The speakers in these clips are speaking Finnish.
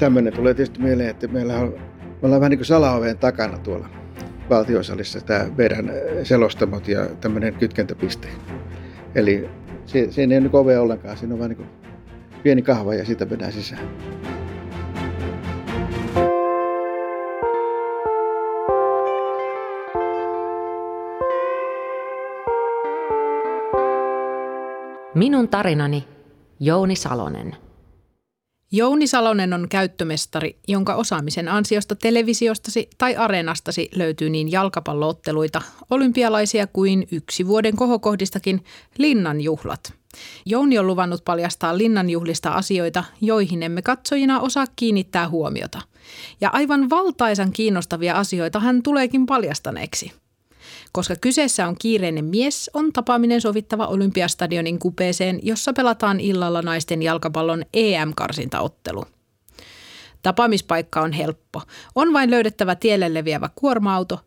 tämmöinen tulee tietysti mieleen, että meillä on, me ollaan vähän niin kuin salaoveen takana tuolla valtiosalissa tämä meidän selostamot ja tämmöinen kytkentäpiste. Eli siinä ei ole niin ovea ollenkaan, siinä on vain niin pieni kahva ja siitä mennään sisään. Minun tarinani Jouni Salonen. Jouni Salonen on käyttömestari, jonka osaamisen ansiosta televisiostasi tai areenastasi löytyy niin jalkapallootteluita, olympialaisia kuin yksi vuoden kohokohdistakin linnanjuhlat. Jouni on luvannut paljastaa linnanjuhlista asioita, joihin emme katsojina osaa kiinnittää huomiota. Ja aivan valtaisan kiinnostavia asioita hän tuleekin paljastaneeksi – koska kyseessä on kiireinen mies, on tapaaminen sovittava Olympiastadionin kupeeseen, jossa pelataan illalla naisten jalkapallon EM-karsintaottelu. Tapaamispaikka on helppo. On vain löydettävä tielle leviävä kuorma-auto.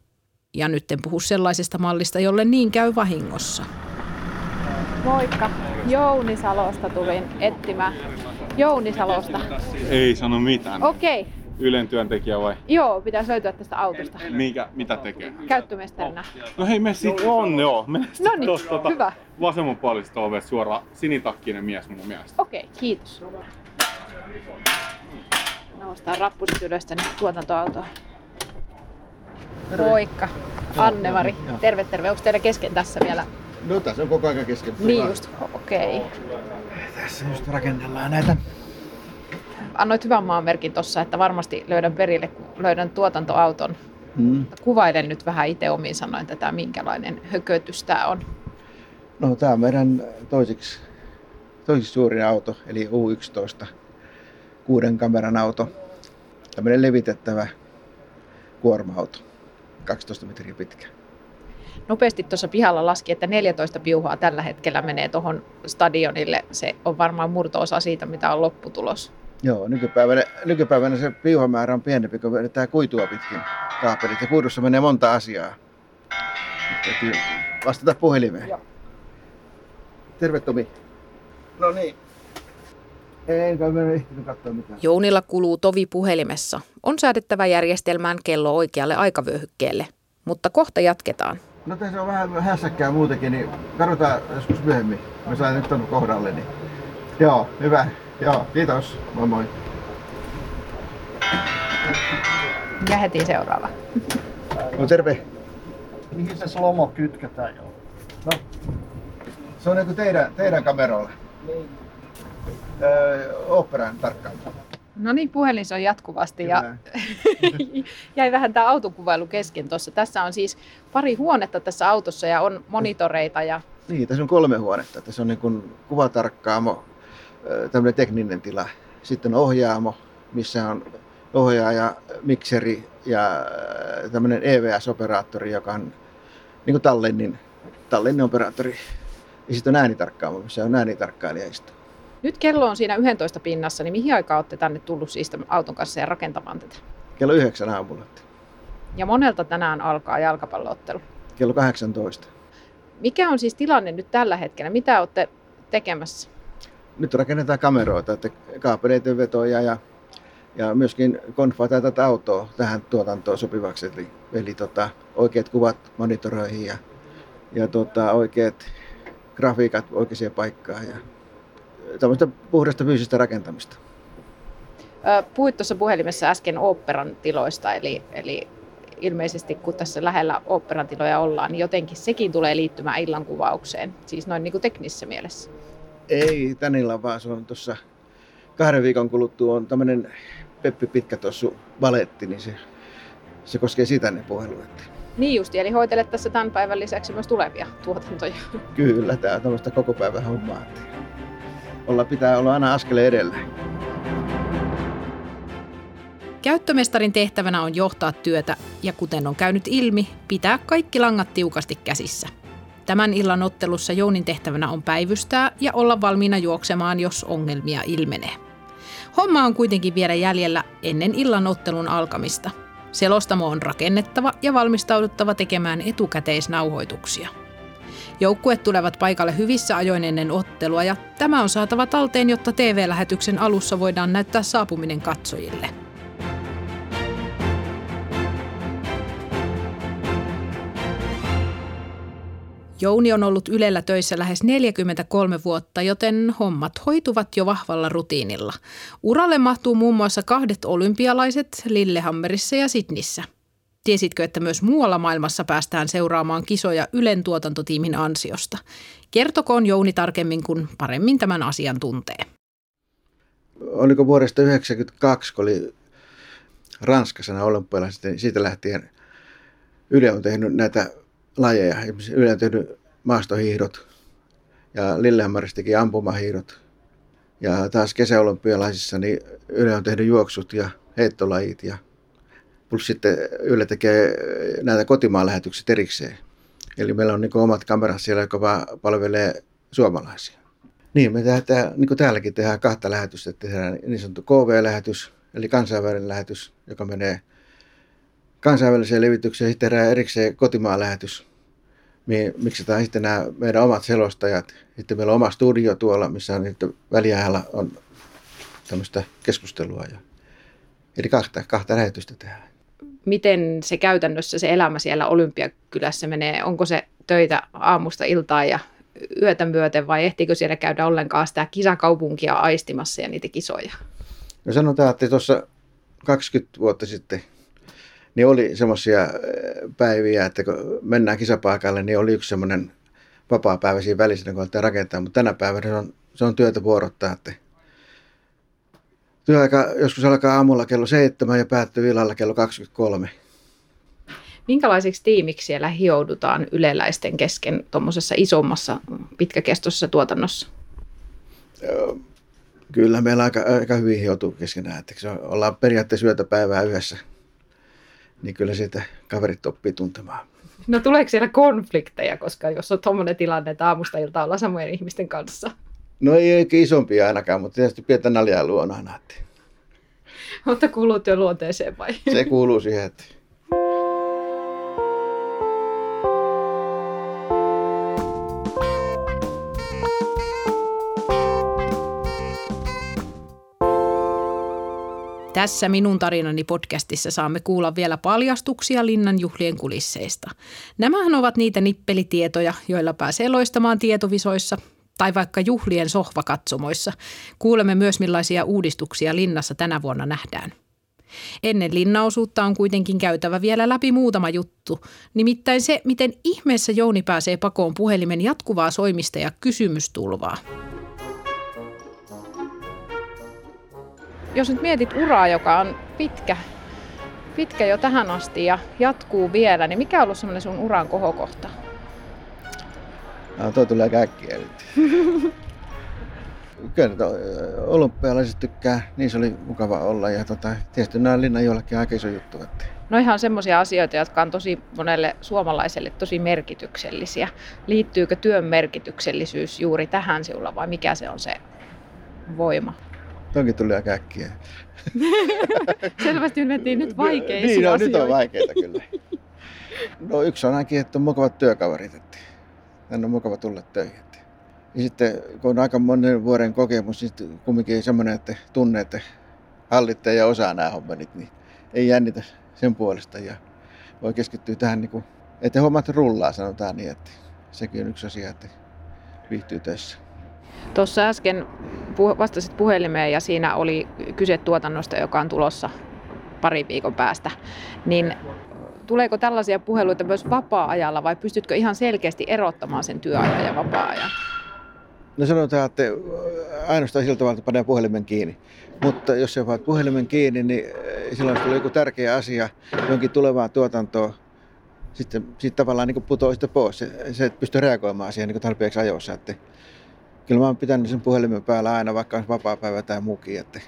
Ja nyt en puhu sellaisesta mallista, jolle niin käy vahingossa. Moikka. Jouni Salosta tulin etsimään. Jouni Salosta. Ei sano mitään. Okei. Okay. Ylen työntekijä vai? Joo, pitäisi löytyä tästä autosta. Mikä, mitä tekee? Käyttömestarina. No hei, me sit on joo. Me no niin, tota, hyvä. Vasemmanpuolisesta ovesta suora sinitakkinen mies mun mielestä. Okei, okay, kiitos. Noustaan rappusit ylös tänne tuotantoautoon. Moikka. Anne-Mari. Terve, terve. Onko teillä kesken tässä vielä? No tässä on koko ajan kesken. Niin just, okei. Okay. Tässä just rakennellaan näitä annoit hyvän maanmerkin tuossa, että varmasti löydän perille, kun löydän tuotantoauton. Mm. Kuvailen nyt vähän itse omiin sanoin tätä, minkälainen hökötys tämä on. No tämä on meidän toisiksi, toisiksi suurin auto, eli U11, kuuden kameran auto. Tämmöinen levitettävä kuorma-auto, 12 metriä pitkä. Nopeasti tuossa pihalla laski, että 14 piuhaa tällä hetkellä menee tuohon stadionille. Se on varmaan murto-osa siitä, mitä on lopputulos. Joo, nykypäivänä, nykypäivänä se piuhamäärä on pienempi, kun vedetään kuitua pitkin kaapelit. Ja kuidussa menee monta asiaa. Täytyy vastata puhelimeen. Joo. Terve Tomi. No niin. Ei kai mene ehtinyt katsoa mitään. Jounilla kuluu tovi puhelimessa. On säädettävä järjestelmään kello oikealle aikavyöhykkeelle. Mutta kohta jatketaan. No tässä on vähän hässäkkää muutenkin, niin katsotaan joskus myöhemmin. Mä sain nyt ton kohdalle, niin joo, hyvä. Joo, kiitos. Moi moi. Ja heti seuraava. No terve. Mihin se slomo kytketään jo? No. Se on niinku teidän, teidän kameralla. Niin. Öö, operan tarkkaan. No niin, puhelin on jatkuvasti Kyllä. ja jäi vähän tämä autokuvailu kesken tuossa. Tässä on siis pari huonetta tässä autossa ja on monitoreita. Ja... Niin, tässä on kolme huonetta. Tässä on niin kuin kuvatarkkaamo, tämmöinen tekninen tila. Sitten on ohjaamo, missä on ohjaaja, mikseri ja tämmöinen EVS-operaattori, joka on niin kuin Tallinnin, Tallinnin operaattori. Ja sitten on äänitarkkaamo, missä on äänitarkkailija istuu. Nyt kello on siinä 11 pinnassa, niin mihin aikaan olette tänne tullut siis auton kanssa ja rakentamaan tätä? Kello 9 aamulla. Ja monelta tänään alkaa jalkapalloottelu? Kello 18. Mikä on siis tilanne nyt tällä hetkellä? Mitä olette tekemässä? Nyt rakennetaan kameroita, että kaapeleiden vetoja ja, ja myöskin konfataan tätä autoa tähän tuotantoon sopivaksi. Eli, eli tota, oikeat kuvat monitoroihin ja, ja tota, oikeat grafiikat oikeaan paikkaan ja tämmöistä puhdasta fyysistä rakentamista. Puhuit tuossa puhelimessa äsken oopperan tiloista, eli, eli ilmeisesti kun tässä lähellä oopperan tiloja ollaan, niin jotenkin sekin tulee liittymään illan kuvaukseen, siis noin niin kuin teknisessä mielessä. Ei tän illan, vaan se on tuossa kahden viikon kuluttua on tämmöinen Peppi Pitkä tossu baletti, niin se, se koskee sitä ne puheluet. Niin justi, eli hoitelet tässä tämän päivän lisäksi myös tulevia tuotantoja. Kyllä, tämä on tämmöistä koko päivän hommaa. Olla pitää olla aina askeleen edellä. Käyttömestarin tehtävänä on johtaa työtä ja kuten on käynyt ilmi, pitää kaikki langat tiukasti käsissä – Tämän illan ottelussa Jounin tehtävänä on päivystää ja olla valmiina juoksemaan, jos ongelmia ilmenee. Homma on kuitenkin vielä jäljellä ennen illan ottelun alkamista. Selostamo on rakennettava ja valmistauduttava tekemään etukäteisnauhoituksia. Joukkueet tulevat paikalle hyvissä ajoin ennen ottelua ja tämä on saatava talteen, jotta TV-lähetyksen alussa voidaan näyttää saapuminen katsojille. Jouni on ollut Ylellä töissä lähes 43 vuotta, joten hommat hoituvat jo vahvalla rutiinilla. Uralle mahtuu muun muassa kahdet olympialaiset Lillehammerissa ja Sydnissä. Tiesitkö, että myös muualla maailmassa päästään seuraamaan kisoja Ylen tuotantotiimin ansiosta? Kertokoon Jouni tarkemmin, kun paremmin tämän asian tuntee. Oliko vuodesta 1992, kun oli Ranskassa nämä olympialaiset, niin siitä lähtien Yle on tehnyt näitä lajeja. On tehnyt maastohiihdot ja Lillehammerissa teki ampumahiihdot. Ja taas kesäolympialaisissa niin Yle on tehnyt juoksut ja heittolajit ja plus sitten Yle tekee näitä kotimaan lähetykset erikseen. Eli meillä on niin omat kamerat siellä, joka vaan palvelee suomalaisia. Niin, me tehdään, niin kuin täälläkin tehdään kahta lähetystä. Tehdään niin sanottu KV-lähetys, eli kansainvälinen lähetys, joka menee kansainväliseen levitykseen. Sitten tehdään erikseen kotimaan lähetys, miksi tämä sitten nämä meidän omat selostajat. Sitten meillä on oma studio tuolla, missä on väliajalla on tämmöistä keskustelua. Ja, eli kahta, kahta lähetystä tehdään miten se käytännössä se elämä siellä Olympiakylässä menee? Onko se töitä aamusta iltaan ja yötä myöten vai ehtiikö siellä käydä ollenkaan sitä kisakaupunkia aistimassa ja niitä kisoja? No sanotaan, että tuossa 20 vuotta sitten niin oli semmoisia äh, päiviä, että kun mennään kisapaikalle, niin oli yksi semmoinen vapaa päivä siinä välissä, kun aletaan rakentaa, mutta tänä päivänä se on, se on työtä vuorottaa, että Työaika joskus alkaa aamulla kello 7 ja päättyy illalla kello 23. Minkälaisiksi tiimiksi siellä hioudutaan yleläisten kesken tuommoisessa isommassa pitkäkestoisessa tuotannossa? Kyllä meillä aika, aika hyvin hioutuu keskenään. Että ollaan periaatteessa yötä päivää yhdessä, niin kyllä siitä kaverit oppii tuntemaan. No tuleeko siellä konflikteja, koska jos on tuommoinen tilanne, että aamusta iltaa ollaan samojen ihmisten kanssa? No ei ehkä isompia ainakaan, mutta tietysti pientä naljailua on aina. Mutta kuuluut jo luonteeseen vai? Se kuuluu siihen, että Tässä Minun tarinani podcastissa saamme kuulla vielä paljastuksia linnan juhlien kulisseista. Nämähän ovat niitä nippelitietoja, joilla pääsee loistamaan tietovisoissa tai vaikka juhlien sohvakatsomoissa. Kuulemme myös millaisia uudistuksia linnassa tänä vuonna nähdään. Ennen linnaosuutta on kuitenkin käytävä vielä läpi muutama juttu, nimittäin se, miten ihmeessä Jouni pääsee pakoon puhelimen jatkuvaa soimista ja kysymystulvaa. Jos nyt mietit uraa, joka on pitkä, pitkä jo tähän asti ja jatkuu vielä, niin mikä on ollut semmoinen sun uran kohokohta? No, toi tulee äkkiä nyt. Kyllä olympialaiset tykkää, niissä oli mukava olla ja tota, tietysti nämä linnan jollakin aika iso juttu. Että. No ihan semmoisia asioita, jotka on tosi monelle suomalaiselle tosi merkityksellisiä. Liittyykö työn merkityksellisyys juuri tähän sinulla vai mikä se on se voima? Toki tuli aika äkkiä. Selvästi mentiin nyt vaikeisiin niin, no, nyt on vaikeita kyllä. No yksi on ainakin, että on mukavat työkaverit. Että tänne on mukava tulla töihin. Ja sitten kun on aika monen vuoden kokemus, niin kumminkin semmoinen, että tunne, että hallitsee ja osaa nämä hommanit, niin ei jännitä sen puolesta ja voi keskittyä tähän, niin kuin, että hommat rullaa, sanotaan niin, että sekin on yksi asia, että viihtyy töissä. Tuossa äsken vastasit puhelimeen ja siinä oli kyse tuotannosta, joka on tulossa pari viikon päästä, niin tuleeko tällaisia puheluita myös vapaa-ajalla vai pystytkö ihan selkeästi erottamaan sen työajan ja vapaa-ajan? No sanotaan, että ainoastaan siltä tavalla, että panee puhelimen kiinni. Mutta jos se vaat puhelimen kiinni, niin silloin tulee joku tärkeä asia jonkin tulevaan tuotantoon. Sitten siitä tavallaan niin putoaa sitten pois. Se, se pystyy reagoimaan siihen niin tarpeeksi ajoissa. Että kyllä mä oon pitänyt sen puhelimen päällä aina, vaikka on vapaa päivä tai muukin. Että...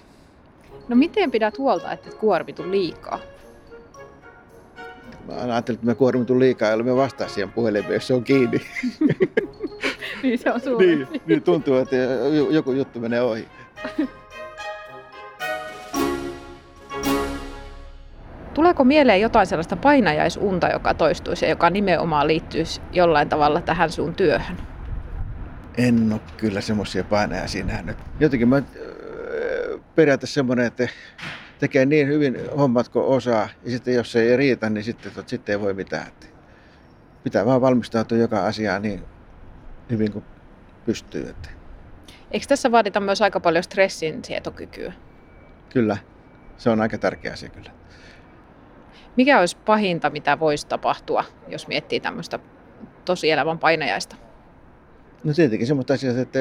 No miten pidät huolta, että et kuormitu liikaa? Mä ajattelin, että me kuormitun liikaa, jolloin me vastaa siihen puhelimeen, jos se on kiinni. niin se on niin, niin tuntuu, että joku juttu menee ohi. Tuleeko mieleen jotain sellaista painajaisunta, joka toistuisi ja joka nimenomaan liittyisi jollain tavalla tähän sun työhön? En ole kyllä semmoisia painajaisia nähnyt. Jotenkin mä periaatteessa semmoinen, että tekee niin hyvin hommat kuin osaa ja sitten jos se ei riitä, niin sitten, sitten ei voi mitään. Pitää vaan valmistautua joka asiaan niin hyvin kuin pystyy. Että. Eikö tässä vaadita myös aika paljon stressin sietokykyä? Kyllä, se on aika tärkeä asia kyllä. Mikä olisi pahinta, mitä voisi tapahtua, jos miettii tämmöistä tosielämän painajaista? No tietenkin semmoista asiaa, että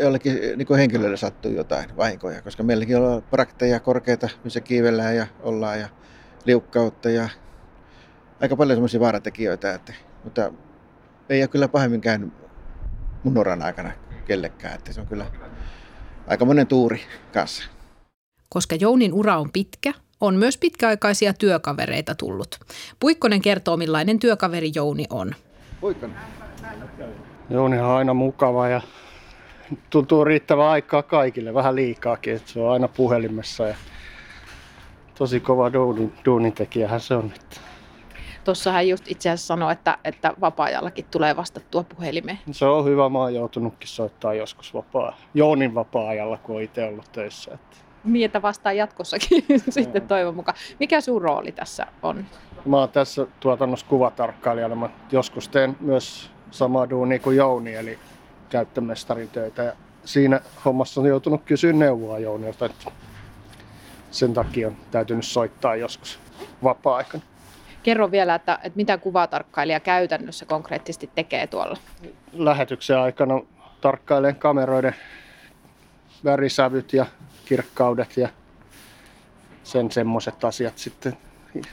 jollekin niin kuin henkilölle sattuu jotain vahinkoja, koska meilläkin on prakteja korkeita, missä kiivellään ja ollaan ja liukkautta ja aika paljon semmoisia vaaratekijöitä, että, mutta ei ole kyllä pahemmin käynyt mun uran aikana kellekään, että se on kyllä aika monen tuuri kanssa. Koska Jounin ura on pitkä, on myös pitkäaikaisia työkavereita tullut. Puikkonen kertoo, millainen työkaveri Jouni on. Puikkonen. Jouni on aina mukava ja tuntuu riittävän aikaa kaikille, vähän liikaakin, että se on aina puhelimessa ja tosi kova duunin, duunin tekijähän se on. Että. Tuossa hän just itse asiassa sanoi, että, että vapaa-ajallakin tulee vastattua puhelimeen. Se on hyvä, mä oon joutunutkin soittaa joskus vapaa, Jounin vapaa-ajalla, kun on itse ollut töissä. Että. Että vastaan jatkossakin sitten toivon mukaan. Mikä sun rooli tässä on? Mä oon tässä tuotannossa kuvatarkkailijana. Mä joskus teen myös samaa duunia kuin Jouni, eli käyttömestaritöitä. Ja siinä hommassa on joutunut kysyä neuvoa Jounilta, että sen takia on täytynyt soittaa joskus vapaa-aikana. Kerro vielä, että, että mitä kuvatarkkailija käytännössä konkreettisesti tekee tuolla? Lähetyksen aikana tarkkailen kameroiden värisävyt ja kirkkaudet ja sen semmoiset asiat sitten.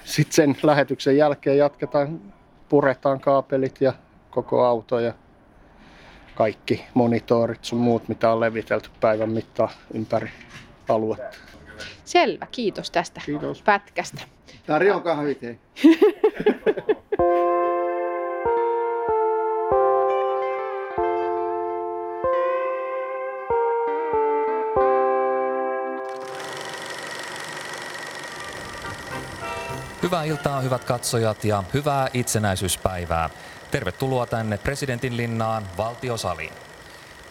Sitten sen lähetyksen jälkeen jatketaan, puretaan kaapelit ja koko auto ja kaikki monitorit sun muut, mitä on levitelty päivän mittaan ympäri aluetta. Selvä, kiitos tästä kiitos. pätkästä. Tarjoan kahvit, hei. Hyvää iltaa, hyvät katsojat, ja hyvää itsenäisyyspäivää. Tervetuloa tänne presidentin linnaan valtiosaliin.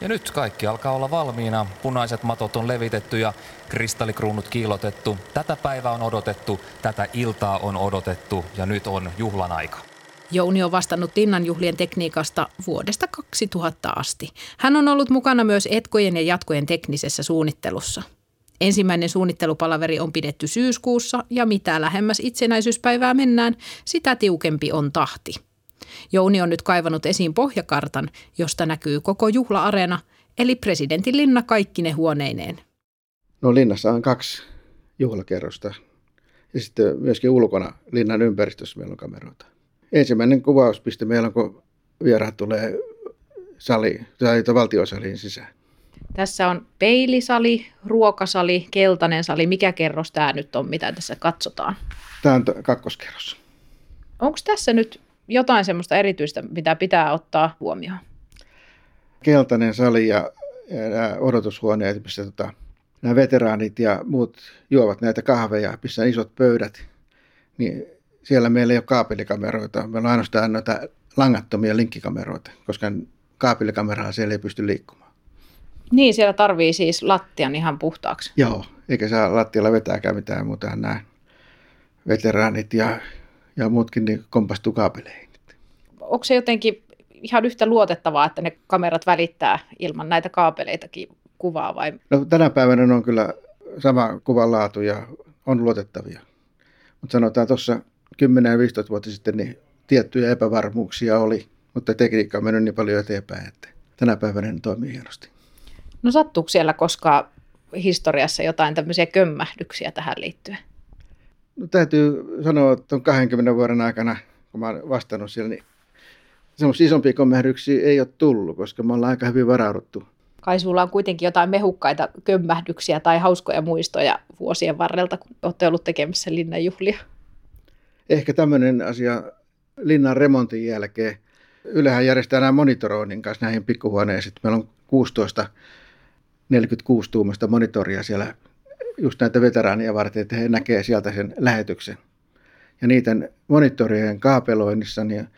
Ja nyt kaikki alkaa olla valmiina. Punaiset matot on levitetty ja kristallikruunut kiilotettu. Tätä päivää on odotettu, tätä iltaa on odotettu ja nyt on juhlan aika. Jouni on vastannut linnanjuhlien tekniikasta vuodesta 2000 asti. Hän on ollut mukana myös etkojen ja jatkojen teknisessä suunnittelussa. Ensimmäinen suunnittelupalaveri on pidetty syyskuussa ja mitä lähemmäs itsenäisyyspäivää mennään, sitä tiukempi on tahti. Jouni on nyt kaivannut esiin pohjakartan, josta näkyy koko juhla-areena, eli presidentin linna kaikkine huoneineen. No linnassa on kaksi juhlakerrosta ja sitten myöskin ulkona linnan ympäristössä meillä on kameroita. Ensimmäinen kuvauspiste meillä on, kun vieraat tulee sali, tai valtiosaliin sisään. Tässä on peilisali, ruokasali, keltainen sali. Mikä kerros tämä nyt on, mitä tässä katsotaan? Tämä on kakkoskerros. Onko tässä nyt jotain semmoista erityistä, mitä pitää ottaa huomioon? Keltainen sali ja, ja nämä odotushuoneet, missä tota, nämä veteraanit ja muut juovat näitä kahveja, missä on isot pöydät, niin siellä meillä ei ole kaapelikameroita. Meillä on ainoastaan noita langattomia linkkikameroita, koska kaapelikameraa siellä ei pysty liikkumaan. Niin, siellä tarvii siis lattian ihan puhtaaksi. Joo, eikä saa lattialla vetääkään mitään muuta. Nämä veteraanit ja ja muutkin niin kompastuu kaapeleihin. Onko se jotenkin ihan yhtä luotettavaa, että ne kamerat välittää ilman näitä kaapeleitakin kuvaa vai? No, tänä päivänä ne on kyllä sama kuvan laatu ja on luotettavia. Mutta sanotaan tuossa 10-15 vuotta sitten niin tiettyjä epävarmuuksia oli, mutta tekniikka on mennyt niin paljon eteenpäin, että tänä päivänä ne toimii hienosti. No sattuuko siellä koskaan historiassa jotain tämmöisiä kömmähdyksiä tähän liittyen? No, täytyy sanoa, että on 20 vuoden aikana, kun mä olen vastannut siellä, niin semmoisia isompia komehdyksiä ei ole tullut, koska me ollaan aika hyvin varauduttu. Kai sulla on kuitenkin jotain mehukkaita kömmähdyksiä tai hauskoja muistoja vuosien varrelta, kun olette ollut tekemässä linnanjuhlia. Ehkä tämmöinen asia linnan remontin jälkeen. Ylehän järjestää nämä monitoroinnin kanssa näihin pikkuhuoneisiin. Meillä on 16 46 tuumasta monitoria siellä just näitä veteraania varten, että he näkee sieltä sen lähetyksen. Ja niiden monitorien kaapeloinnissa, niin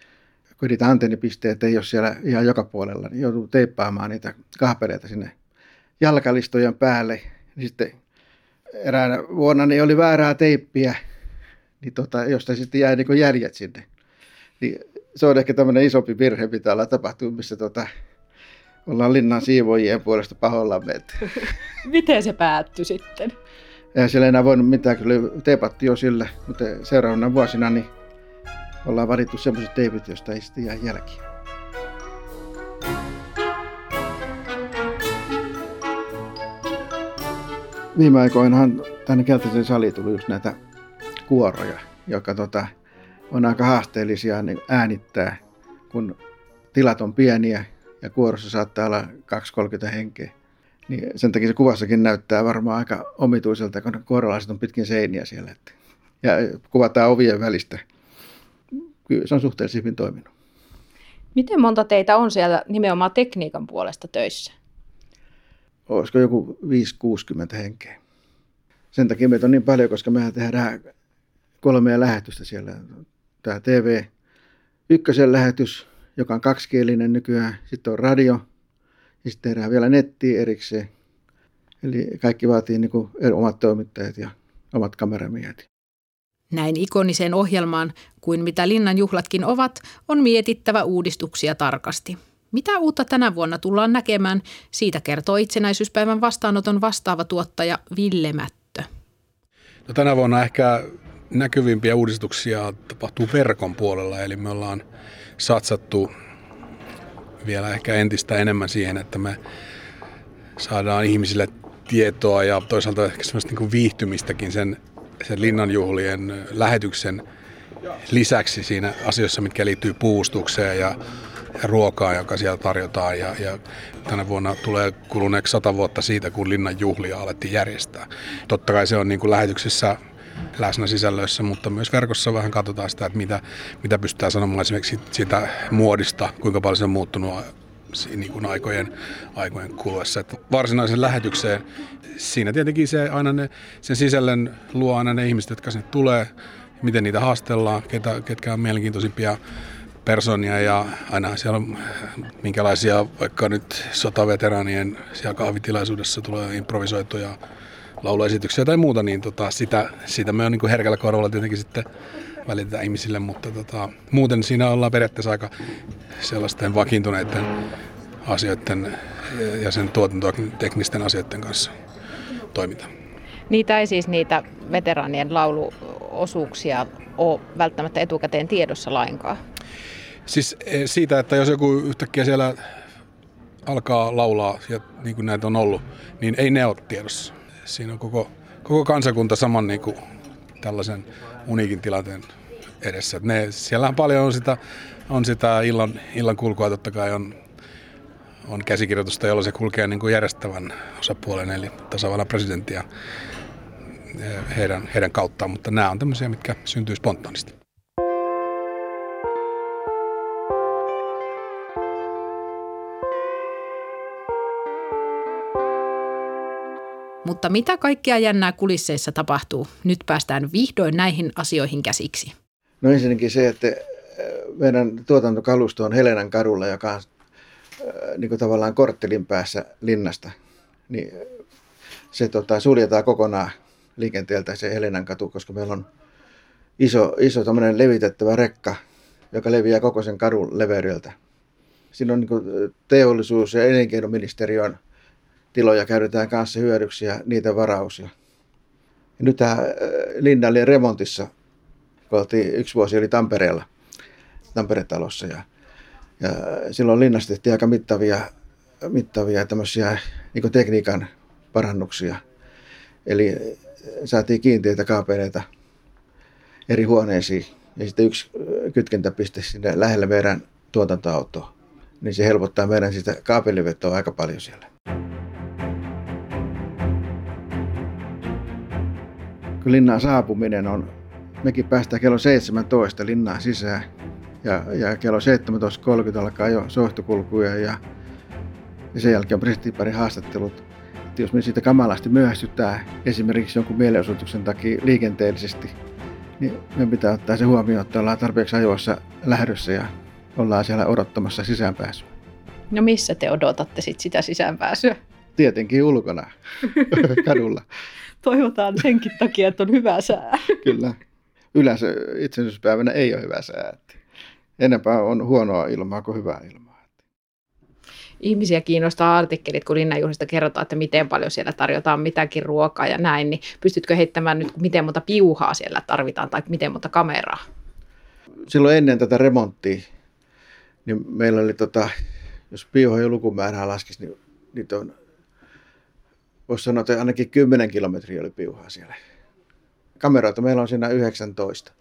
kun niitä antennipisteet ei ole siellä ihan joka puolella, niin joutuu teippaamaan niitä kaapeleita sinne jalkalistojen päälle. Niin sitten eräänä vuonna niin oli väärää teippiä, niin tota, josta sitten jäi niin jäljet sinne. Niin se on ehkä tämmöinen isompi virhe, mitä olla tapahtunut, missä tota, ollaan linnan siivoojien puolesta pahoillamme. Miten se päättyi sitten? Eihän siellä enää voinut mitään, kyllä teipattiin jo sille, mutta seuraavana vuosina niin ollaan valittu semmoiset teipit, joista ei sitten jää jälkiä. Viime aikoinahan tänne Keltaisen saliin tuli just näitä kuoroja, jotka tota, on aika haasteellisia niin äänittää, kun tilat on pieniä ja kuorossa saattaa olla 2-30 henkeä. Niin sen takia se kuvassakin näyttää varmaan aika omituiselta, kun kuorolaiset on pitkin seiniä siellä. Että, ja kuvataan ovien välistä. Kyllä se on suhteellisen hyvin toiminut. Miten monta teitä on siellä nimenomaan tekniikan puolesta töissä? Olisiko joku 5-60 henkeä. Sen takia meitä on niin paljon, koska mehän tehdään kolmea lähetystä siellä. Tämä TV ykkösen lähetys, joka on kaksikielinen nykyään. Sitten on radio ja sitten tehdään vielä netti erikseen. Eli kaikki vaatii niin kuin omat toimittajat ja omat kameramiehet. Näin ikoniseen ohjelmaan kuin mitä Linnan juhlatkin ovat, on mietittävä uudistuksia tarkasti. Mitä uutta tänä vuonna tullaan näkemään, siitä kertoo itsenäisyyspäivän vastaanoton vastaava tuottaja Ville Mättö. No, tänä vuonna ehkä näkyvimpiä uudistuksia tapahtuu verkon puolella, eli me ollaan satsattu vielä ehkä entistä enemmän siihen, että me saadaan ihmisille tietoa ja toisaalta ehkä semmoista niin kuin viihtymistäkin sen, sen linnanjuhlien lähetyksen lisäksi siinä asioissa, mitkä liittyy puustukseen ja, ja ruokaa, joka siellä tarjotaan. Ja, ja tänä vuonna tulee kuluneeksi sata vuotta siitä, kun linnan juhlia alettiin järjestää. Totta kai se on niin kuin lähetyksissä läsnä sisällöissä, mutta myös verkossa vähän katsotaan sitä, että mitä, mitä pystytään sanomaan esimerkiksi siitä muodista, kuinka paljon se on muuttunut niin kuin aikojen, aikojen kuluessa. Että varsinaisen lähetykseen siinä tietenkin se aina ne, sen sisällön luo aina ne ihmiset, jotka sinne tulee, miten niitä haastellaan, ketä, ketkä on mielenkiintoisimpia personia ja aina siellä on minkälaisia vaikka nyt sotaveteraanien siellä kahvitilaisuudessa tulee improvisoituja lauluesityksiä tai muuta, niin tota, sitä, sitä me on niin herkällä korvalla tietenkin sitten välitetään ihmisille, mutta tota, muuten siinä ollaan periaatteessa aika sellaisten vakiintuneiden asioiden ja sen tuotantoteknisten asioiden kanssa toimita. Niitä ei siis niitä veteraanien lauluosuuksia ole välttämättä etukäteen tiedossa lainkaan? Siis e, siitä, että jos joku yhtäkkiä siellä alkaa laulaa, ja niin kuin näitä on ollut, niin ei ne ole tiedossa siinä on koko, koko kansakunta saman niin kuin tällaisen uniikin tilanteen edessä. Ne, siellähän paljon on sitä, on sitä illan, illan kulkua, totta kai on, on käsikirjoitusta, jolla se kulkee niin kuin järjestävän osapuolen, eli tasavallan presidenttiä heidän, heidän kauttaan, mutta nämä on tämmöisiä, mitkä syntyy spontaanisti. Mutta mitä kaikkea jännää kulisseissa tapahtuu? Nyt päästään vihdoin näihin asioihin käsiksi. No ensinnäkin se, että äh, meidän tuotantokalusto on Helenan kadulla, joka on äh, niin kuin tavallaan korttelin päässä linnasta. Niin äh, se tota, suljetaan kokonaan liikenteeltä se Helenan katu, koska meillä on iso, iso levitettävä rekka, joka leviää koko sen kadun leveydeltä. Siinä on niin teollisuus- ja elinkeinoministeriön tiloja käytetään kanssa hyödyksi ja niitä varausia. Ja nyt tämä äh, linna oli remontissa, kun oltiin, yksi vuosi oli Tampereella, Tampere-talossa ja, ja silloin linnasta tehtiin aika mittavia, mittavia tämmöisiä niin tekniikan parannuksia. Eli äh, saatiin kiinteitä kaapeleita eri huoneisiin ja sitten yksi äh, kytkentäpiste sinne lähelle meidän tuotantoautoa. Niin se helpottaa meidän sitä kaapelivetoa aika paljon siellä. Kun linnaan saapuminen on, mekin päästään kello 17 linnaan sisään ja, ja kello 17.30 alkaa jo sohtokulkuja ja, ja sen jälkeen on presidenttiparin haastattelut. että jos me siitä kamalasti myöhästytään esimerkiksi jonkun mielenosoituksen takia liikenteellisesti, niin meidän pitää ottaa se huomioon, että ollaan tarpeeksi ajoissa lähdössä ja ollaan siellä odottamassa sisäänpääsyä. No missä te odotatte sit sitä sisäänpääsyä? Tietenkin ulkona, kadulla. Toivotaan senkin takia, että on hyvä sää. Kyllä. Yleensä itsenäisyyspäivänä ei ole hyvä sää. Enempää on huonoa ilmaa kuin hyvää ilmaa. Ihmisiä kiinnostaa artikkelit, kun linnanjuhlista kerrotaan, että miten paljon siellä tarjotaan mitäkin ruokaa ja näin, niin pystytkö heittämään nyt, miten monta piuhaa siellä tarvitaan tai miten monta kameraa? Silloin ennen tätä remonttia, niin meillä oli, tota, jos piuhojen lukumäärää laskisi, niin niitä on, voisi sanoa, että ainakin 10 kilometriä oli piuhaa siellä. Kameroita meillä on siinä 19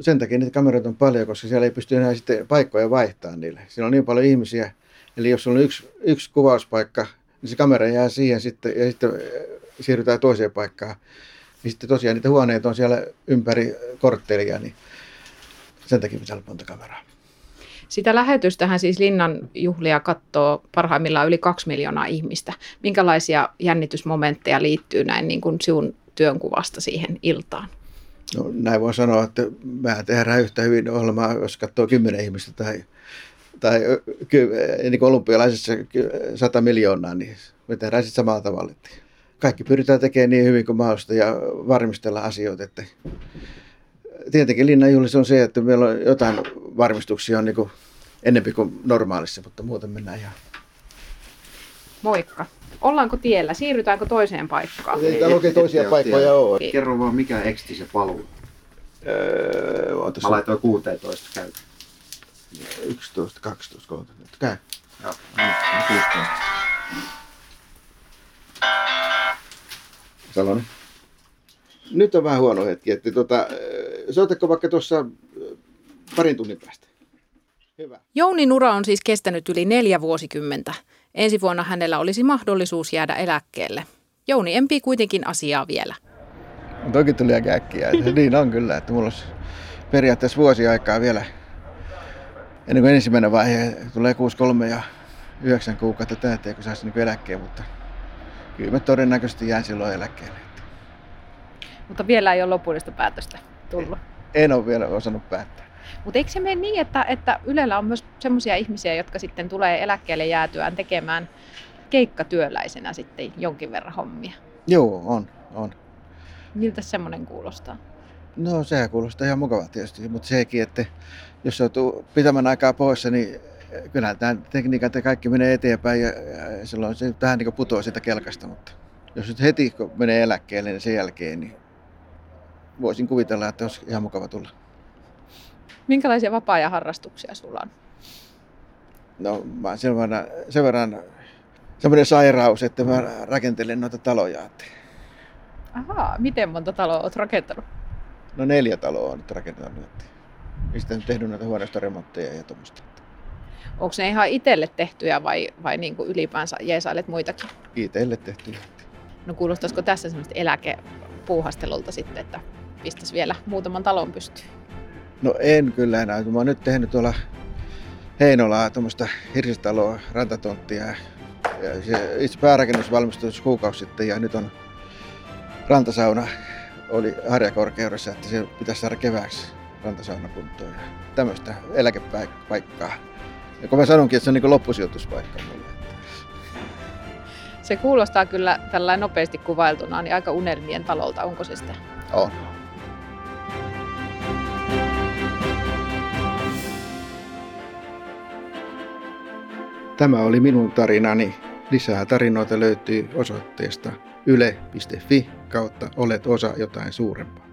sen takia niitä kameroita on paljon, koska siellä ei pysty enää sitten paikkoja vaihtamaan niille. Siellä on niin paljon ihmisiä, eli jos on yksi, yksi kuvauspaikka, niin se kamera jää siihen sitten, ja sitten äh, siirrytään toiseen paikkaan. Niin sitten tosiaan niitä huoneita on siellä ympäri korttelia, niin sen takia pitää olla monta kameraa. Sitä lähetystähän siis Linnan juhlia katsoo parhaimmillaan yli kaksi miljoonaa ihmistä. Minkälaisia jännitysmomentteja liittyy näin niin kuin sinun työnkuvasta siihen iltaan? No, näin voi sanoa, että mä tehdään yhtä hyvin ohjelmaa, jos katsoo kymmenen ihmistä tai, tai niin kuin olympialaisissa 100 miljoonaa, niin me tehdään sitten samalla tavalla. Kaikki pyritään tekemään niin hyvin kuin mahdollista ja varmistella asioita. Että tietenkin linnanjuhlissa on se, että meillä on jotain varmistuksia on niin kuin enempi kuin normaalissa, mutta muuten mennään ihan. Moikka. Ollaanko tiellä? Siirrytäänkö toiseen paikkaan? Ei täällä oikein toisia paikkoja ole. Kerro vaan, mikä eksti se paluu. Öö, Mä laitoin 16 käy. 11, 12, 13. Käy. Joo, no, 16. Salonen. Nyt on vähän huono hetki, että tota, soitatko vaikka tuossa parin tunnin päästä? Hyvä. Jounin ura on siis kestänyt yli neljä vuosikymmentä. Ensi vuonna hänellä olisi mahdollisuus jäädä eläkkeelle. Jouni empii kuitenkin asiaa vielä. Toki tuli aika äkkiä. niin on kyllä, että mulla olisi periaatteessa vuosi aikaa vielä ennen kuin ensimmäinen vaihe tulee 6-3 ja 9 kuukautta täyteen, kun saisi niin eläkkeen, mutta kyllä mä todennäköisesti jään silloin eläkkeelle. Mutta vielä ei ole lopullista päätöstä tullut. En ole vielä osannut päättää. Mutta eikö se mene niin, että, että Ylellä on myös sellaisia ihmisiä, jotka sitten tulee eläkkeelle jäätyään tekemään keikkatyöläisenä sitten jonkin verran hommia? Joo, on, on. Miltä semmoinen kuulostaa? No sehän kuulostaa ihan mukavaa tietysti, mutta sekin, että jos joutuu pitämään aikaa poissa, niin kyllä tämä tekniikat ja kaikki menee eteenpäin ja, ja silloin se vähän niin putoaa siitä kelkasta, mutta jos nyt heti kun menee eläkkeelle, niin sen jälkeen, niin voisin kuvitella, että olisi ihan mukava tulla. Minkälaisia vapaa-ajan harrastuksia sulla on? No mä oon sen verran, sen verran semmoinen sairaus, että mä rakentelen noita taloja. Ahaa, miten monta taloa olet rakentanut? No neljä taloa on nyt rakentanut. Ja sitten tehnyt näitä huoneistoremontteja ja tuommoista. Onko ne ihan itselle tehtyjä vai, vai niin kuin ylipäänsä jeesailet muitakin? Itselle tehtyjä. No kuulostaisiko tässä semmoista eläkepuuhastelulta sitten, että pistäisi vielä muutaman talon pystyyn? No en kyllä enää. Mä oon nyt tehnyt tuolla Heinolaa tuommoista hirsitaloa, rantatonttia. Ja se itse päärakennus valmistui kuukausi sitten ja nyt on rantasauna oli harjakorkeudessa, että se pitäisi saada kevääksi rantasauna kuntoon. Ja tämmöistä eläkepaikkaa. Ja kun mä sanonkin, että se on niin loppusijoituspaikka mulle. Se kuulostaa kyllä tällä nopeasti kuvailtuna niin aika unelmien talolta, onko se sitä? On. Tämä oli minun tarinani. Lisää tarinoita löytyy osoitteesta yle.fi kautta olet osa jotain suurempaa.